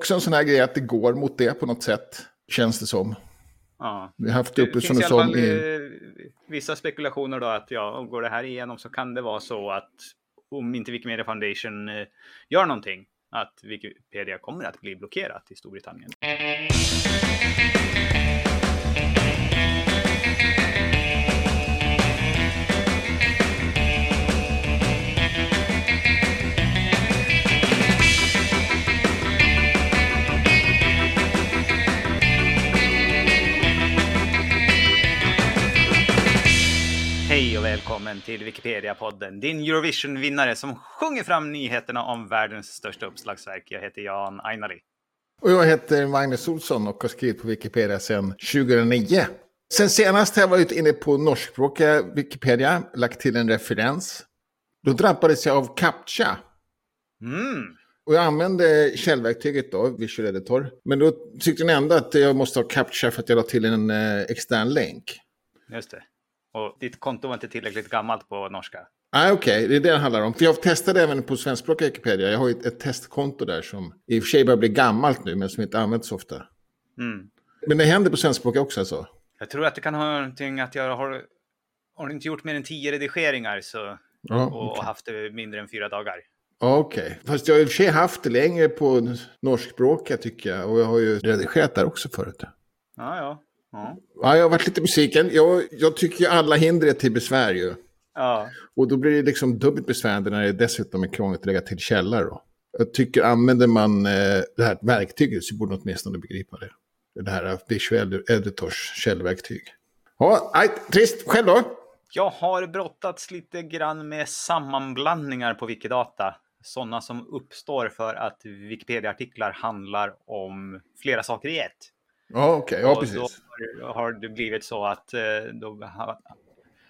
Också en sån här grej att det går mot det på något sätt, känns det som. Ja. Vi har haft det uppe som finns du i eh, vissa spekulationer då att ja, om går det här igenom så kan det vara så att om inte Wikimedia Foundation eh, gör någonting, att Wikipedia kommer att bli blockerat i Storbritannien. Hej och välkommen till Wikipedia-podden, din Eurovision-vinnare som sjunger fram nyheterna om världens största uppslagsverk. Jag heter Jan Ainali. Och jag heter Magnus Olsson och har skrivit på Wikipedia sedan 2009. Sen senast har jag varit inne på norskspråkiga Wikipedia, lagt till en referens. Då drabbades jag av CAPTCHA. Mm. Och jag använde källverktyget då, Visual Editor. Men då tyckte den ändå att jag måste ha CAPTCHA för att jag la till en eh, extern länk. Just det. Och ditt konto var inte tillräckligt gammalt på norska. Ah, Okej, det är det det handlar om. För jag testade även på svenskspråkiga Wikipedia. Jag har ju ett, ett testkonto där som i och för sig börjar bli gammalt nu, men som inte används så ofta. Mm. Men det händer på svenskspråkiga också alltså? Jag tror att det kan ha någonting att jag har, har du inte gjort mer än tio redigeringar så, Ja, och, okej. haft det mindre än fyra dagar. Okej, fast jag har i och för sig haft det längre på norskspråkiga tycker jag. Och jag har ju redigerat där också förut. Ja, ja. Ja. Ja, jag har varit lite besviken. Jag, jag tycker ju alla hinder är till besvär ju. ja. Och då blir det liksom dubbelt besvärande när det dessutom är krångligt att lägga till källor. Då. Jag tycker använder man eh, det här verktyget så borde man åtminstone begripa det. Det här Visual Editors källverktyg. Ja, nej, trist. Själv då? Jag har brottats lite grann med sammanblandningar på Wikidata. Sådana som uppstår för att Wikipedia-artiklar handlar om flera saker i ett. Ja, okej. Ja, Och precis. Då har- det blivit så att eh, då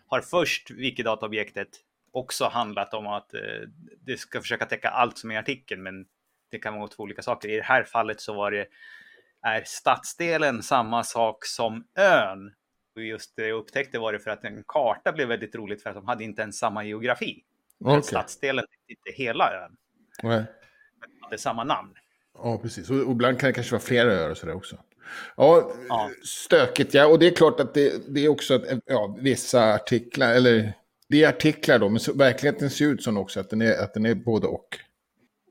har, först Wikidata-objektet också handlat om att eh, det ska försöka täcka allt som är i artikeln, men det kan vara två olika saker. I det här fallet så var det är stadsdelen samma sak som ön. Och just det jag upptäckte var det för att en karta blev väldigt roligt för att de hade inte ens samma geografi. Okej. Stadsdelen inte hela ön, Nej. hade samma namn. Ja, precis. Och ibland kan det kanske vara flera öar och sådär också. Ja, Ja. stökigt ja. Och det är klart att det, det är också att ja, vissa artiklar, eller det är artiklar då, men så, verkligheten ser ut som också att den är, att den är både och.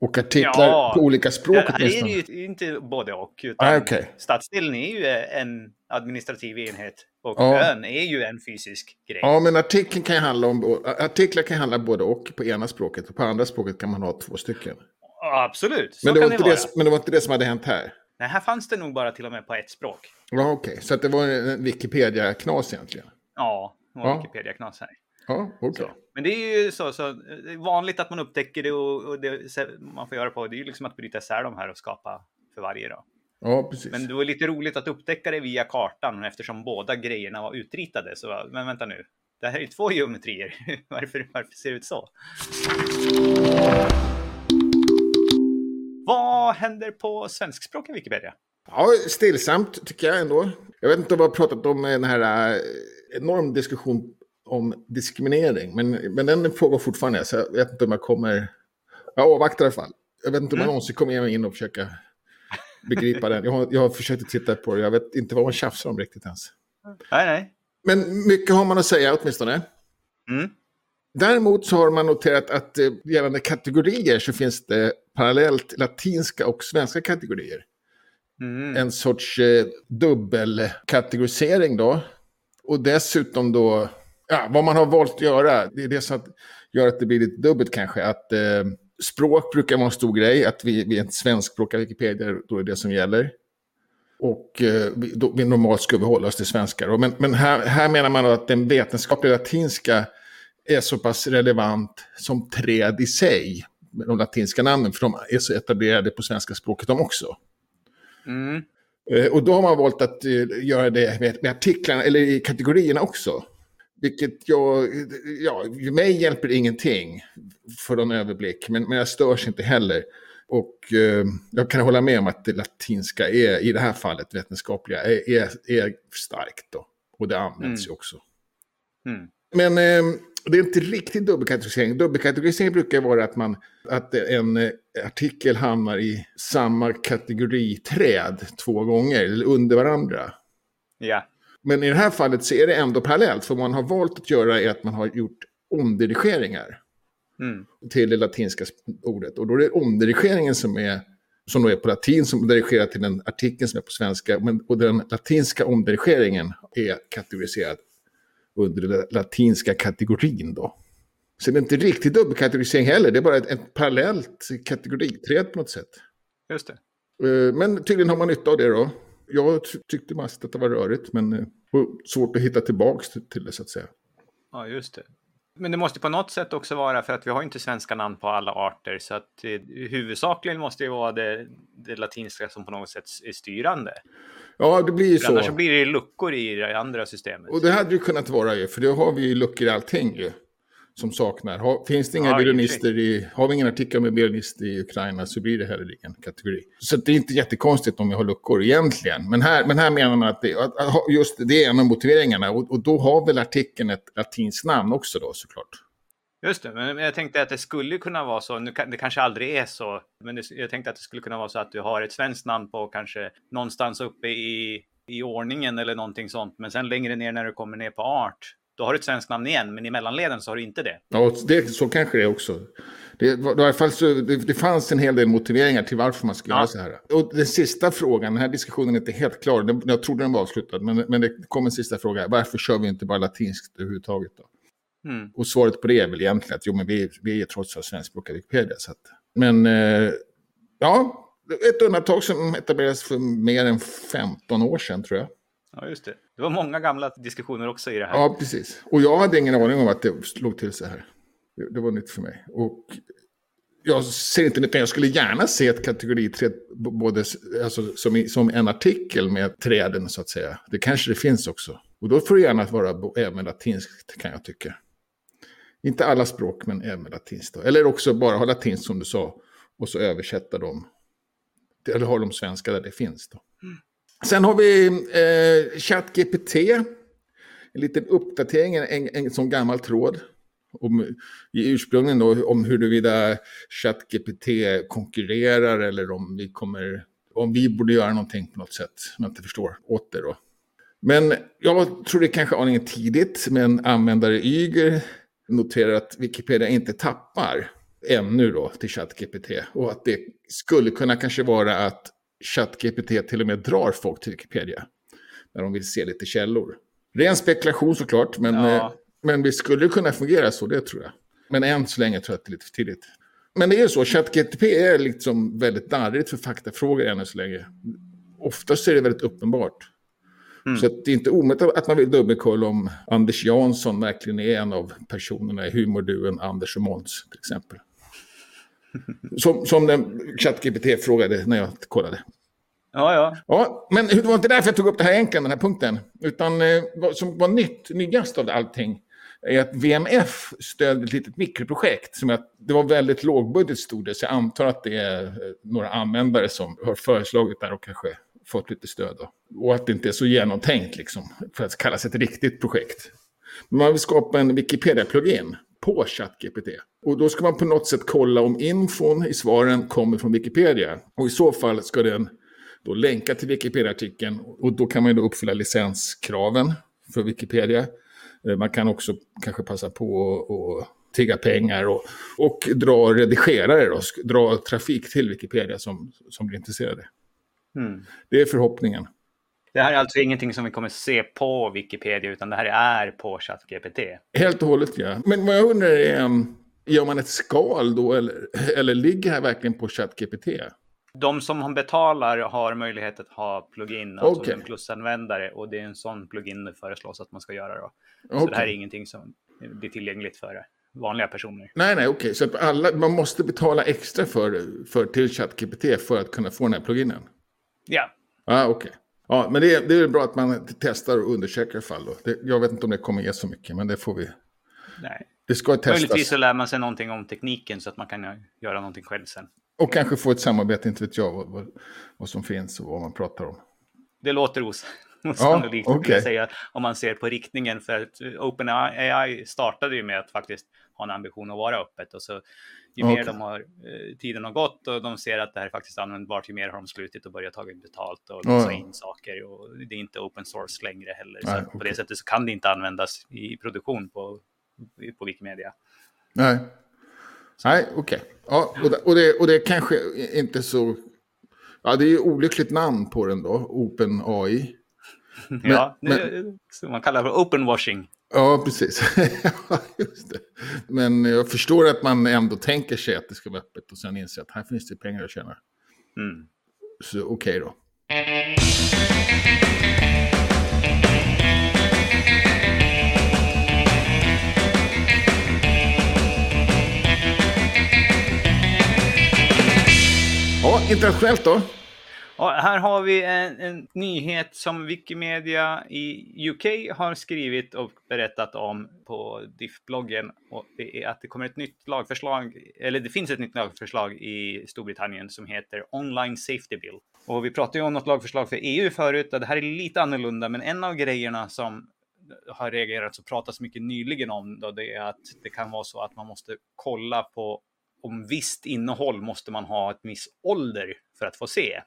Och artiklar Ja. på olika språk är åtminstone. det ju inte både och. Utan Ah, okej. Stadsdelen är ju en administrativ enhet och Ja. ön är ju en fysisk grej. Ja, men artikeln kan ju handla om, artiklar kan handla både och på ena språket och på andra språket kan man ha två stycken. Absolut, så Men det, kan var det det, men det var inte det som hade hänt här. Nej, här fanns det nog bara till och med på ett språk. Ja, okej. Så att det var en Wikipedia-knas egentligen. Ja, det var Ja. Wikipedia-knas här. Ja. Så. Men det är ju så, så vanligt att man upptäcker det och, och det så man får göra på det är ju liksom att bryta isär de här och skapa för varje. Då. Ja, precis. Men det var lite roligt att upptäcka det via kartan eftersom båda grejerna var utritade. Så, men vänta nu, det här är ju två geometrier. varför, varför ser det ut så? Vad händer på svenskspråkiga Wikipedia? Ja, stillsamt tycker jag ändå. Jag vet inte om vi har pratat om den här eh, enorm diskussion om diskriminering. Men, men den pågår fortfarande. Så jag vet inte om jag kommer... Jag avvaktar i alla fall. Jag vet inte om jag Mm. någonsin kommer in och försöka begripa den. Jag har, jag har försökt att titta på det. Jag vet inte vad man tjafsar om riktigt ens. Nej, nej. Men mycket har man att säga åtminstone. Mm. Däremot så har man noterat att eh, gällande kategorier så finns det parallellt latinska och svenska kategorier. Mm. en sorts eh, dubbelkategorisering då. Och dessutom då, ja, vad man har valt att göra, det är det som gör att det blir lite dubbelt kanske. Att eh, språk brukar vara en stor grej, att vi, vi är en svenskspråkiga Wikipedia, då är det som gäller. Och eh, vi, då, vi normalt ska vi hålla oss till svenskar. Men, men här, här menar man då att den vetenskapliga latinska är så pass relevant som träd i sig. Med de latinska namnen, för de är så etablerade på svenska språket de också. Mm. Eh, Och då har man valt att eh, göra det med, artiklarna, eller i kategorierna också. Vilket jag, ja, mig hjälper det ingenting för en överblick, men, men jag störs inte heller. Och eh, jag kan hålla med om att det latinska är, i det här fallet vetenskapliga, är, är, är starkt då. Och det används Mm. ju också. Mm. Men eh, det är inte riktigt dubbelkategorisering. Dubbelkategorisering brukar vara att, man, att en eh, artikel hamnar i samma kategoriträd två gånger, eller under varandra. Ja. Men i det här fallet så är det ändå parallellt, för vad man har valt att göra är att man har gjort omdirigeringar Mm. till det latinska ordet. Och då är det omdirigeringen som är, som då är på latin, som dirigerar till den artikeln som är på svenska. Men, och den latinska omdirigeringen är kategoriserad under den latinska kategorin då. Så det är inte riktigt dubbelkategorisering heller, det är bara ett, ett parallellt kategoriträd på något sätt. Just det. Eh, Men tydligen har man nytta av det då. Jag ty- tyckte mest att det var rörigt, men eh, svårt att hitta tillbaka till- till det så att säga. Ja, just det. Men det måste på något sätt också vara, för att vi har inte svenska namn på alla arter, så att eh, huvudsakligen måste det vara det, det latinska som på något sätt är styrande. Ja, det blir ju För så. annars så blir det luckor i det andra systemet. Och det hade ju kunnat vara ju, för då har vi ju luckor i allting ju. Som saknar. Har, finns det inga Ja, i har vi ingen artikel med violinister i Ukraina så blir det heller ingen kategori. Så det är inte jättekonstigt om vi har luckor egentligen. Men här, men här menar man att, det, att just det är en av motiveringarna. Och, och då har väl artikeln ett latinskt namn också då såklart. Just det, men jag tänkte att det skulle kunna vara så, nu det kanske aldrig är så, men det, jag tänkte att det skulle kunna vara så att du har ett svenskt namn på kanske någonstans uppe i, i ordningen eller någonting sånt, men sen längre ner när du kommer ner på art, då har du ett svenskt namn igen, men i mellanleden så har du inte det. Ja, det, så kanske det är också. Det, var, så, det, det fanns en hel del motiveringar till varför man skulle Ja. göra så här. Och den sista frågan, den här diskussionen är inte helt klar, den, jag trodde den var avslutad, men, men det kom en sista fråga. Varför kör vi inte bara latinskt överhuvudtaget då? Mm. Och svaret på det är väl egentligen att jo, men vi, vi är trots allt svenskspråkiga Wikipedia. Så att, men eh, ja, ett undantag som etablerades för mer än 15 år sedan tror jag. Ja, just det. Det var många gamla diskussioner också i det här. Ja, precis. Och jag hade ingen aning om att det slog till så här. Det, det var nytt för mig. Och jag ser inte nytt, men jag skulle gärna se ett kategoriträd både alltså, som, i, som en artikel med träden så att säga. Det kanske det finns också. Och då får det gärna vara även latinskt kan jag tycka. Inte alla språk, men även latinskt. Då. Eller också bara ha latinskt som du sa och så översätta dem. Eller ha de svenska där det finns. Då. Sen har vi eh, ChatGPT. En liten uppdatering, en, en sån gammal tråd. Om, I ursprungen då, om huruvida ChatGPT konkurrerar eller om vi kommer, om vi borde göra någonting på något sätt. Som jag inte förstår åt det då. Men jag tror det kanske aningen tidigt, men användare Yger noterar att Wikipedia inte tappar ännu då till ChatGPT. Och att det skulle kunna kanske vara att ChatGPT till och med drar folk till Wikipedia. När de vill se lite källor. Ren spekulation såklart, men, Ja. eh, men vi skulle kunna fungera så, det tror jag. Men än så länge tror jag att det är lite för tidigt. Men det är ju så, ChatGPT är liksom väldigt darrigt för faktafrågor än så länge. Oftast är det väldigt uppenbart. Så att det är inte omöjligt att man vill dubbelkolla om Anders Jansson verkligen är en av personerna i humorduon Anders och Måns till exempel. Som, som den ChatGPT frågade när jag kollade. Ja, ja. Ja, men det var inte därför jag tog upp det här egentligen, den här punkten. Utan eh, vad som var nytt, nyast av allting, är att VMF stödde ett litet mikroprojekt. Som jag, det var väldigt lågbudget stod det, så jag antar att det är eh, några användare som har föreslagit där och kanske fått lite stöd. Då. Och att det inte är så genomtänkt liksom, för att kallas ett riktigt projekt. Men man vill skapa en Wikipedia-plugin på ChatGPT. Och då ska man på något sätt kolla om infon i svaren kommer från Wikipedia. Och i så fall ska den då länka till Wikipedia-artikeln och då kan man ju då uppfylla licenskraven för Wikipedia. Eh, Man kan också kanske passa på att tigga pengar och, och dra redigerare, då, dra trafik till Wikipedia som, som blir intresserade. Mm. Det är förhoppningen. Det här är alltså ingenting som vi kommer se på Wikipedia, utan det här är på ChatGPT. Helt och hållet ja. Men vad jag undrar är, um, gör man ett skal då eller, eller ligger här verkligen på ChatGPT? De som betalar har möjlighet att ha plugin, alltså Okej. en plusanvändare, och det är en sån plugin det föreslås att man ska göra då. Så Okej. det här är ingenting som blir tillgängligt för vanliga personer. Nej, nej, okej. Så att alla, man måste betala extra för, för till ChatGPT för att kunna få den här pluginen? Ja, Ja, okej. Ja, men det är, det är bra att man testar och undersöker fall då. Det, jag vet inte om det kommer ge så mycket, men det får vi. Nej. Det ska Möjligtvis testas. så lär man sig någonting om tekniken så att man kan göra någonting själv sen. Och kanske få ett samarbete, inte vet jag vad, vad, vad som finns och vad man pratar om. Det låter os Sannolikt, ja, okay. säga, om man ser på riktningen. För att OpenAI startade ju med att faktiskt ha en ambition att vara öppet. Och så ju okay. mer de har, eh, tiden har gått och de ser att det här är faktiskt användbart, ju mer har de slutit och börjat ta betalt och låsa in saker. Och det är inte open source längre heller. Nej, så okay. på det sättet så kan det inte användas i produktion på, på Wikimedia. Nej, Nej okej. Okay. Ja, och, det, och, det, och det är kanske inte så... Ja, det är ju olyckligt namn på den då, OpenAI. Men, ja, men, som man kallar för openwashing. Ja, precis. Just det. Men jag förstår att man ändå tänker sig att det ska vara öppet och sen inser att här finns det pengar att tjäna. Mm. Så okej okay då. Internationellt då? Och här har vi en, en, nyhet som Wikimedia i UK har skrivit och berättat om på DIF-bloggen. Och det är att det kommer ett nytt lagförslag, eller det finns ett nytt lagförslag i Storbritannien som heter Online Safety Bill. Och vi pratade ju om något lagförslag för EU förut, och det här är lite annorlunda, men en av grejerna som har reagerats och pratats mycket nyligen om då, det är att det kan vara så att man måste kolla på om visst innehåll måste man ha ett viss ålder för att få se.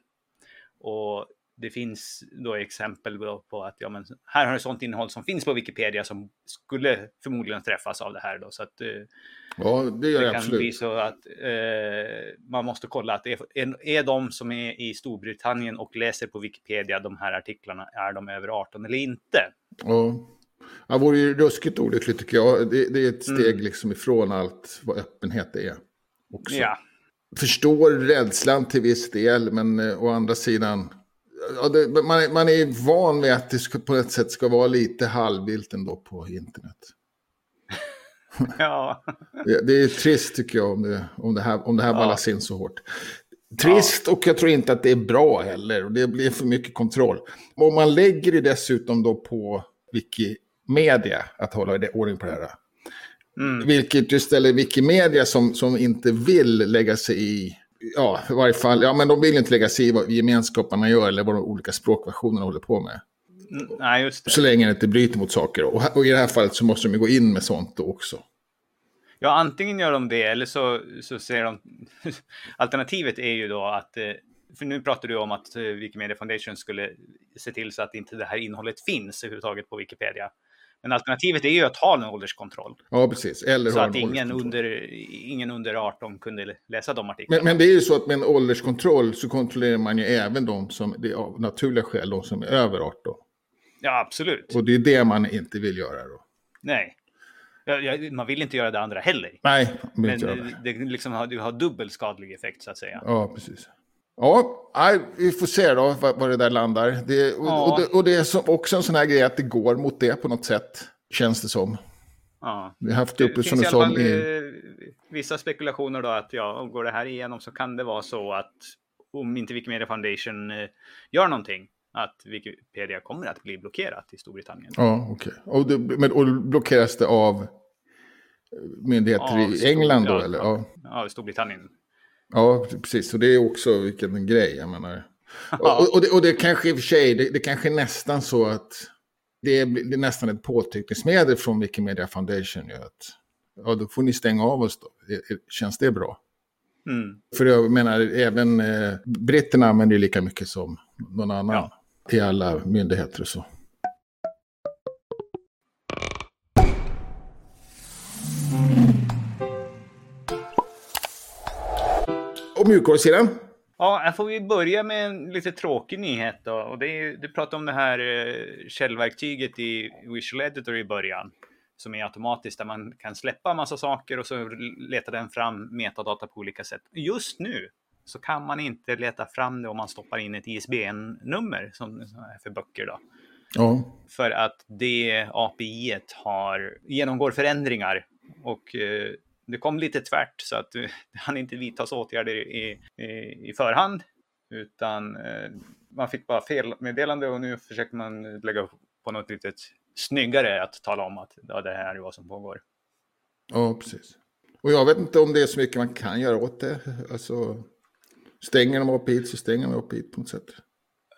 Och det finns då exempel på att ja, men här har du sånt innehåll som finns på Wikipedia som skulle förmodligen träffas av det här. Då, så att, eh, ja, det gör det kan absolut. bli så att eh, man måste kolla att är, är de som är i Storbritannien och läser på Wikipedia, de här artiklarna, är de över 18 eller inte? Ja, det vore ju ruskigt olyckligt tycker jag. Det, det är ett steg mm. liksom ifrån allt vad öppenhet är. Också. Ja förstår rädslan till viss del, men eh, å andra sidan, ja, det, man, man är van vid att det ska, på ett sätt ska vara lite halvvilt ändå på internet. Ja. det, det, är trist tycker jag om det, om det här, om det här ballas in så hårt. Trist och jag tror inte att det är bra heller. Det blir för mycket kontroll. Om man lägger det dessutom då på Wikimedia att hålla ordning på det här. Mm. Vilket ju ställer Wikimedia som, som inte vill lägga sig i, ja, i varje fall, ja men de vill inte lägga sig i vad gemenskaperna gör eller vad de olika språkversionerna håller på med. Mm, nej, just det. Så länge det inte bryter mot saker. Och, och i det här fallet så måste de gå in med sånt då också. Ja, antingen gör de det eller så, så ser de... Alternativet är ju då att... Eh, för nu pratar du om att eh, Wikimedia Foundation skulle se till så att inte det här innehållet finns överhuvudtaget på Wikipedia. Men alternativet är ju att ha en ålderskontroll. Ja, precis. Eller så att ingen under, ingen under 18 kunde läsa de artiklarna. Men, men, det är ju så att med en ålderskontroll så kontrollerar man ju även de som, det är av naturliga skäl, de som är över 18. Ja, absolut. Och det är det man inte vill göra då. Nej. Man vill inte göra det andra heller. Nej, man vill inte göra det. Det, liksom har, det har dubbel skadlig effekt så att säga. Ja, precis. Ja, vi får se då var det där landar. Det, och, ja. och, det, och det är också en sån här grej att det går mot det på något sätt, känns det som. Ja. Vi har haft det uppe det som du sa. I... Vissa spekulationer då att ja, går det här igenom så kan det vara så att om inte Wikimedia Foundation eh, gör någonting, att Wikipedia kommer att bli blockerat i Storbritannien. Ja, okej. Okay. Och, men, och blockeras det av myndigheter ja, i England då? Ja, eller? Ja, ja Storbritannien. Ja, precis. Och det är också vilken grej, jag menar. Och, och, det, och det kanske i och för sig, det, det kanske är nästan så att det är, det är nästan ett påtryckningsmedel från Wikimedia Foundation. Ju, att, ja, då får ni stänga av oss då. Känns det bra? Mm. För jag menar, även eh, britterna använder ju lika mycket som någon annan. Ja. Till alla myndigheter och så. Och mjukvarusidan? Ja, här får vi börja med en lite tråkig nyhet då. Och det är, du pratade om det här eh, källverktyget i Visual Editor i början. Som är automatiskt där man kan släppa massa saker och så letar den fram metadata på olika sätt. Just nu så kan man inte leta fram det om man stoppar in ett ISBN-nummer som är för böcker. Då. Ja. För att det API har, genomgår förändringar och eh, det kom lite tvärt så att eh, det hann inte vidtas åtgärder i, i, i förhand. Utan eh, man fick bara felmeddelande och nu försöker man lägga på något litet snyggare att tala om att ja, det här är vad som pågår. Ja, precis. Och jag vet inte om det är så mycket man kan göra åt det. Alltså, stänger de upp hit så stänger de upp hit på något sätt.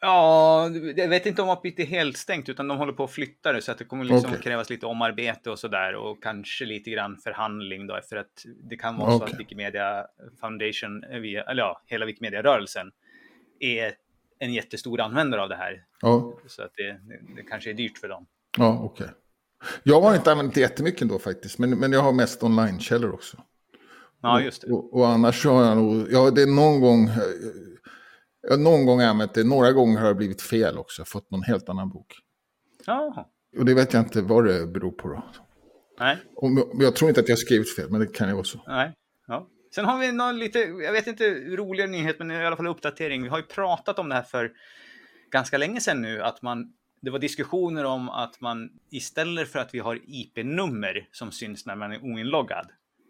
Ja, jag vet inte om APIT är helt stängt utan de håller på att flytta det så att det kommer liksom Okej. krävas lite omarbete och sådär och kanske lite grann förhandling då för att det kan vara så Okej. att Wikimedia Foundation, eh, eller ja, hela Wikimedia-rörelsen är en jättestor användare av det här. Ja, Så att det, det, kanske är dyrt för dem. ja okej. Jag har inte använt det jättemycket ändå faktiskt, men, men jag har mest online-källor också. Ja, just det. Och, och annars så har jag nog, ja det är någon gång, eh, jag någon gång använt det, några gånger har det blivit fel också, fått någon helt annan bok. Jaha. Och det vet jag inte vad det beror på då. Nej, Och jag tror inte att jag skrivit fel, men det kan ju vara så. nej. Ja. Sen har vi någon lite, jag vet inte, roligare nyhet, men i alla fall uppdatering. Vi har ju pratat om det här för ganska länge sedan nu, att man, det var diskussioner om att man istället för att vi har IP-nummer som syns när man är oinloggad,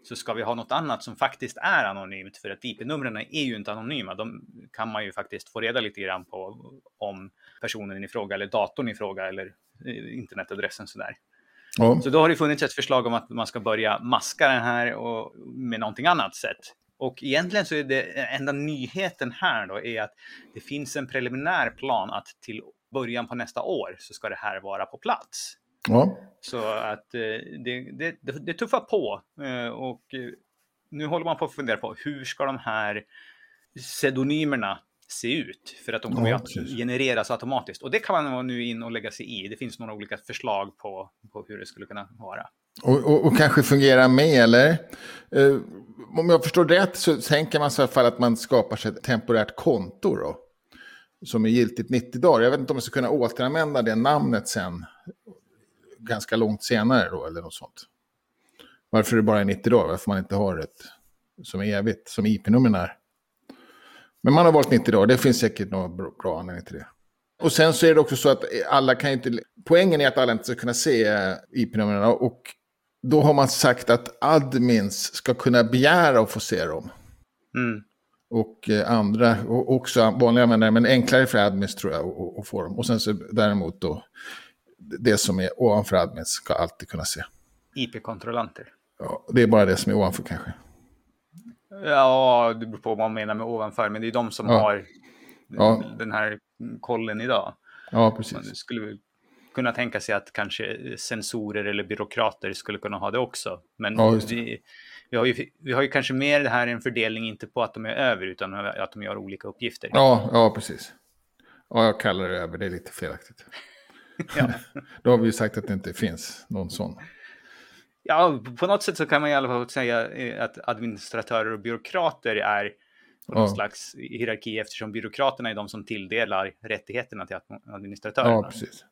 så ska vi ha något annat som faktiskt är anonymt, för att IP-numren är ju inte anonyma. De kan man ju faktiskt få reda lite grann på om personen i fråga eller datorn i fråga eller eh, internetadressen sådär. Ja, Så då har det funnits ett förslag om att man ska börja maska den här och, med någonting annat sätt. Och egentligen så är det enda nyheten här då är att det finns en preliminär plan att till början på nästa år så ska det här vara på plats. Ja, Så att eh, det, det, det, tuffar på eh, och eh, nu håller man på att fundera på hur ska de här pseudonymerna se ut för att de kommer Ja, att genereras automatiskt. Och det kan man nu in och lägga sig i. Det finns några olika förslag på, på hur det skulle kunna vara. och, och, och kanske fungera med, eller? Eh, om jag förstår rätt så tänker man sig i alla fall att man skapar sig ett temporärt konto då. Som är giltigt 90 dagar. Jag vet inte om man ska kunna återanvända det namnet sen. Ganska långt senare då, eller något sånt. Varför det bara är 90 dagar, varför man inte har ett som är evigt, som IP-numren är. Men man har valt 90 dagar, det finns säkert någon bra, anledning till det. Och sen så är det också så att alla kan ju inte... Poängen är att alla inte ska kunna se eh, IP-numren och då har man sagt att admins ska kunna begära att få se dem. Mm. Och eh, andra, och också vanliga användare, men enklare för admins tror jag att få dem. Och sen så däremot då, det som är ovanför admins ska alltid kunna se. IP-kontrollanter. Ja, det är bara det som är ovanför kanske. Ja, det beror på vad man menar med ovanför, men det är de som Ja. har Ja. den här kollen idag. Ja, Man precis. skulle väl kunna tänka sig att kanske sensorer eller byråkrater skulle kunna ha det också. Men Ja, det. vi, vi, har ju, vi har ju kanske mer det här en fördelning, inte på att de är över, utan att de gör olika uppgifter. Ja, ja, precis. Ja, jag kallar det över, det är lite felaktigt. Ja. Då har vi ju sagt att det inte finns någon sån. Ja, på något sätt så kan man i alla fall säga eh, att administratörer och byråkrater är på någon Ja. slags hierarki eftersom byråkraterna är de som tilldelar rättigheterna till administratörerna. Ja, precis.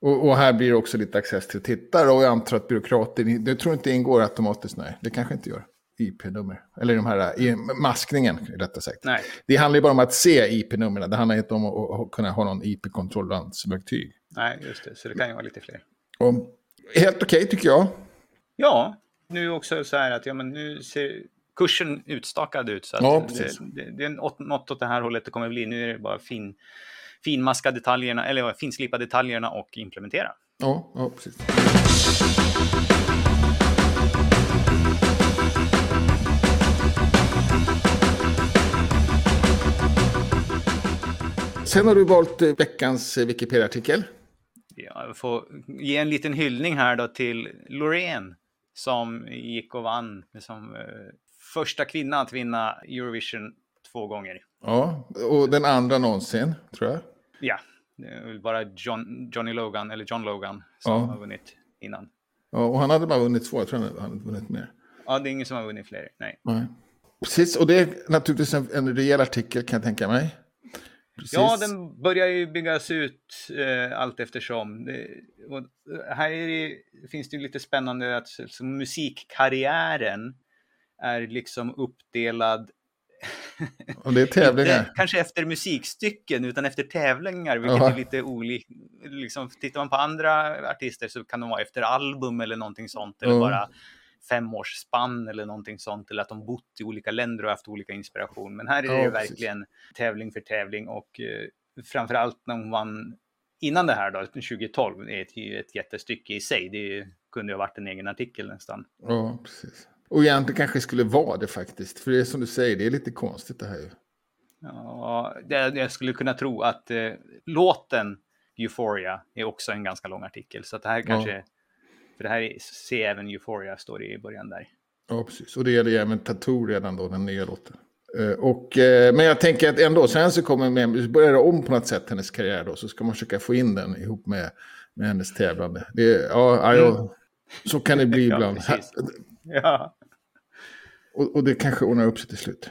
Och, och här blir det också lite access till tittare och jag antar att byråkrater, det tror inte ingår automatiskt, nej. Det kanske inte gör. IP-nummer. Eller de här, i maskningen, rättare sagt. Nej, Det handlar ju bara om att se IP-numren. Det handlar inte om att, att kunna ha någon IP-kontrollansverktyg. Nej, just det. Så det kan ju vara lite fler. Och helt okej tycker jag. Ja, nu också så här att ja, men nu ser kursen utstakad ut. Så Ja, det, det, det är något, något åt det här hållet det kommer bli. Nu är det bara fin, finmaska detaljerna, eller finslipa detaljerna och implementera. Ja, ja precis. Sen har du valt eh, veckans eh, Wikipedia-artikel. Ja, jag får ge en liten hyllning här då till Loreen som gick och vann som eh, första kvinna att vinna Eurovision två gånger. Ja, och den andra någonsin, tror jag. Ja, det är bara John, Johnny Logan, eller John Logan, som Ja. har vunnit innan. Ja, och han hade bara vunnit två, jag tror han hade vunnit mer. Ja, det är ingen som har vunnit fler. Nej. Nej. Precis, och det är naturligtvis en, en rejäl artikel kan jag tänka mig. Precis. Ja, den börjar ju byggas ut eh, allt eftersom. Det, och eh, här är det, finns det ju lite spännande att så musikkarriären är liksom uppdelad Och det är tävlingar. Inte kanske efter musikstycken utan efter tävlingar, vilket Ja. är lite olikt. Liksom, tittar man på andra artister så kan de vara efter album eller någonting sånt, eller Ja. bara femårsspann eller någonting sånt, eller att de bott i olika länder och haft olika inspiration. Men här är Ja, det precis. verkligen tävling för tävling och eh, framförallt när hon vann innan det här då, 2012, är ett, ett jättestycke i sig. Det kunde ju ha varit en egen artikel nästan. Ja, precis. Och egentligen kanske skulle vara det faktiskt. För det är som du säger, det är lite konstigt det här ju. Ja, det, jag skulle kunna tro att eh, låten Euphoria är också en ganska lång artikel. Så att det här kanske, ja. För det här är Se även Euphoria står det i början där. Ja, precis. Och det gäller ju även Tattoo redan då, den nya låten. Uh, och, uh, men jag tänker att ändå, sen så kommer med, börjar det om på något sätt hennes karriär då, så ska man försöka få in den ihop med, med hennes tävlande. Det, ja, ja, mm. Så kan det bli ibland. ja. Och, och, det kanske ordnar upp sig till slut.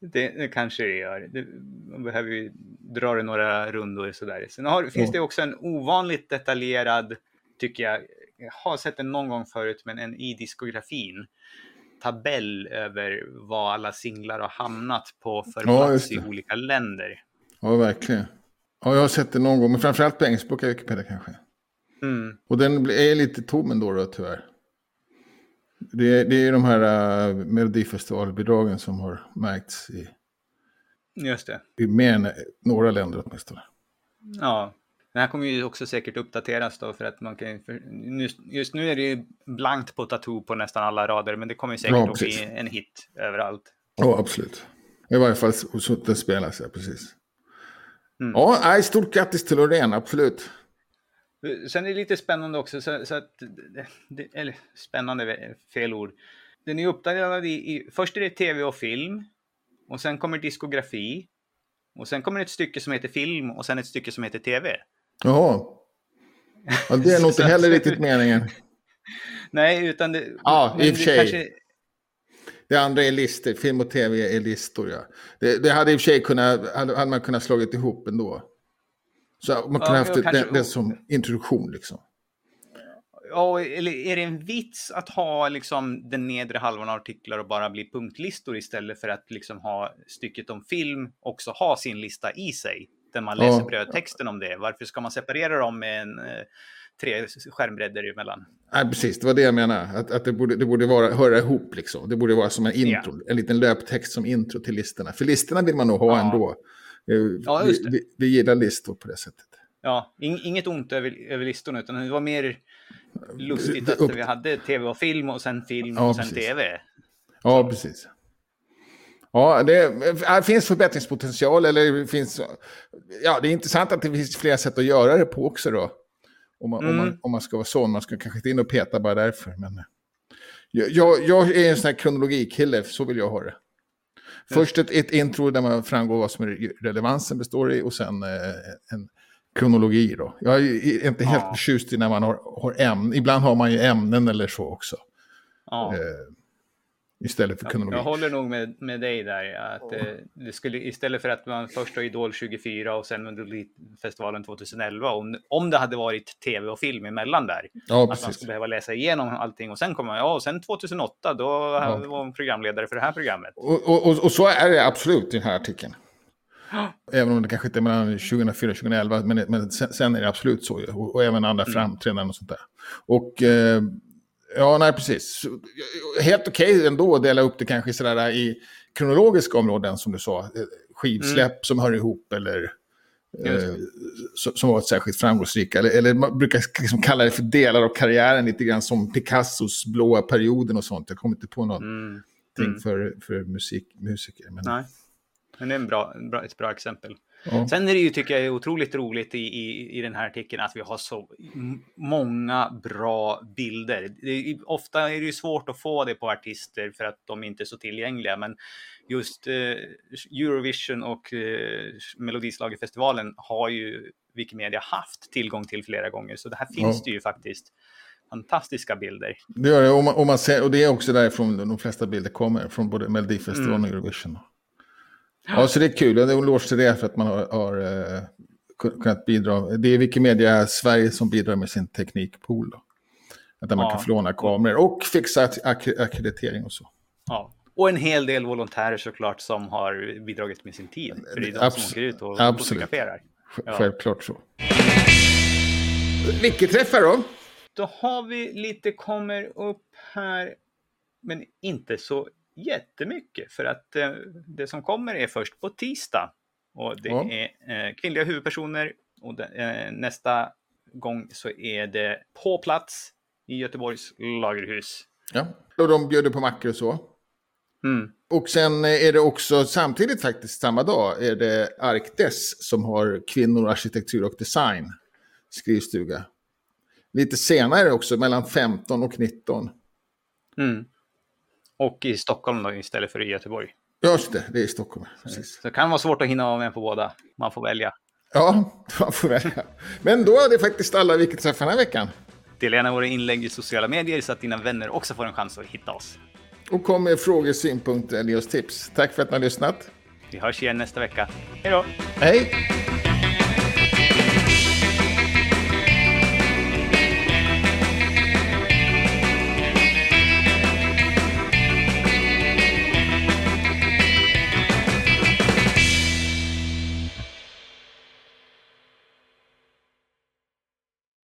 Det, det kanske det gör. Det, man behöver ju dra det några rundor sådär. Sen har, finns det också en ovanligt detaljerad, tycker jag har sett den någon gång förut, men en i diskografin tabell över vad alla singlar har hamnat på för ja, plats i olika länder. Ja, verkligen. Ja, jag har sett det någon gång, men framförallt på engelskspråkiga Wikipedia kanske. Mm. Och den är lite tom ändå då, tyvärr. Det är, det är de här uh, Melodifestivalbidragen som har märkts i, Just det. i mer än några länder åtminstone. Ja, den här kommer ju också säkert uppdateras då för att man kan just nu är det ju blankt på Tattoo på nästan alla rader men det kommer säkert ja, att bli en hit överallt. Ja, absolut. I varje fall så den spelas, ja precis. Mm. Ja, stort grattis till Loreen, absolut. Sen är det lite spännande också, så, så att, eller spännande, fel ord. Den är uppdaterad i, i, först är det tv och film, och sen kommer diskografi, och sen kommer ett stycke som heter film och sen ett stycke som heter tv. Jaha. Ja, det är nog inte heller riktigt meningen. Nej, utan det... Ja, i och för sig. Kanske... Det andra är listor, film och tv är listor. Ja. Det, det hade i och för sig kunnat, hade, hade man kunnat slagit ihop ändå. Så man kunde ja, haft det, kanske... det, som introduktion liksom. Ja, eller är det en vits att ha liksom den nedre halvan av artiklar och bara bli punktlistor istället för att liksom ha stycket om film också ha sin lista i sig? Där man läser ja. brödtexten om det. Varför ska man separera dem med en eh, tre skärmbredder emellan? Nej, precis, det var det jag menade. Att, att det, borde, det borde vara, höra ihop liksom. Det borde vara som en intro, ja. en liten löptext som intro till listorna. För listorna vill man nog ha ja. ändå. Eh, ja, just det. Vi, vi, vi gillar listor på det sättet. Ja, inget ont över, över listorna, utan det var mer lustigt att vi hade tv och film och sen film ja, och sen precis. tv. Ja, precis. Ja, det, det, finns förbättringspotential eller det finns... Ja, det är intressant att det finns flera sätt att göra det på också då. Om man, mm. om man, om man ska vara sån, man ska kanske inte in och peta bara därför. Men jag, jag, jag är en sån här kronologikille, så vill jag ha det. Först ett, ett intro där man framgår vad som är relevansen består i och sen eh, en kronologi då. Jag är inte helt ja. förtjust i när man har, har ämnen. Ibland har man ju ämnen eller så också. Ja. Eh, istället för kronologi. Jag håller nog med, med dig där. Att, eh, det skulle, istället för att man först har Idol 24 och sen Melodifestivalen 2011. Om, om det hade varit tv och film emellan där. Ja, att precis. man skulle behöva läsa igenom allting och sen kommer ja, och sen 2008 då ja. var man programledare för det här programmet. Och, och, och, och så är det absolut i den här artikeln. Även om det kanske inte är mellan 2004 och 2011, men, men sen, sen, är det absolut så. Och, och även andra mm. framträdanden och sånt där. Och eh, ja, nej precis. Helt okej okay ändå att dela upp det kanske sådär i kronologiska områden som du sa. Eh, skivsläpp mm. som hör ihop eller eh, som varit särskilt framgångsrika. Eller, eller man brukar liksom kalla det för delar av karriären lite grann som Picassos blåa perioden och sånt. Jag kommer inte på något mm. Mm. för, för musik, musiker. Men... Nej. Men det är en bra, bra, ett bra exempel. Ja. Sen är det ju, tycker jag, otroligt roligt i, i, i den här artikeln att vi har så många bra bilder. Är, ofta är det ju svårt att få det på artister för att de inte är så tillgängliga, men just eh, Eurovision och eh, Melodislagerfestivalen har ju Wikimedia haft tillgång till flera gånger, så det här finns ja. det ju faktiskt fantastiska bilder. Det gör det, och, man, och, man ser, och det är också därifrån de flesta bilder kommer, från både Melodifestivalen mm. och Eurovision. Ja, så det är kul. Jag är eloge till det för att man har, har uh, kunnat bidra. Det är Wikimedia Sverige som bidrar med sin teknikpool. Då. Där man ja. kan låna kameror och fixa ak akkreditering och så. Ja. Och en hel del volontärer såklart som har bidragit med sin tid. För det är de Abs som åker ut och fotograferar. Ja. Självklart så. Vilket träffar då? Då har vi lite kommer upp här, men inte så jättemycket för att eh, det som kommer är först på tisdag. Och det ja. är eh, kvinnliga huvudpersoner och det, eh, nästa gång så är det på plats i Göteborgs lagerhus. Ja, och de bjuder på mackor och så. Mm. Och sen är det också samtidigt faktiskt samma dag är det Arkdes som har kvinnor, arkitektur och design skrivstuga. Lite senare också, mellan 15 och 19. Mm. Och i Stockholm då istället för i Göteborg. Just det, det är i Stockholm. Precis. Så det kan vara svårt att hinna vara med på båda. Man får välja. Ja, man får välja. Men då är det faktiskt alla vi träffar den här veckan. Dela gärna våra inlägg i sociala medier så att dina vänner också får en chans att hitta oss. Och kom med frågor, synpunkter eller just tips. Tack för att ni har lyssnat. Vi hörs igen nästa vecka. Hej då! Hej!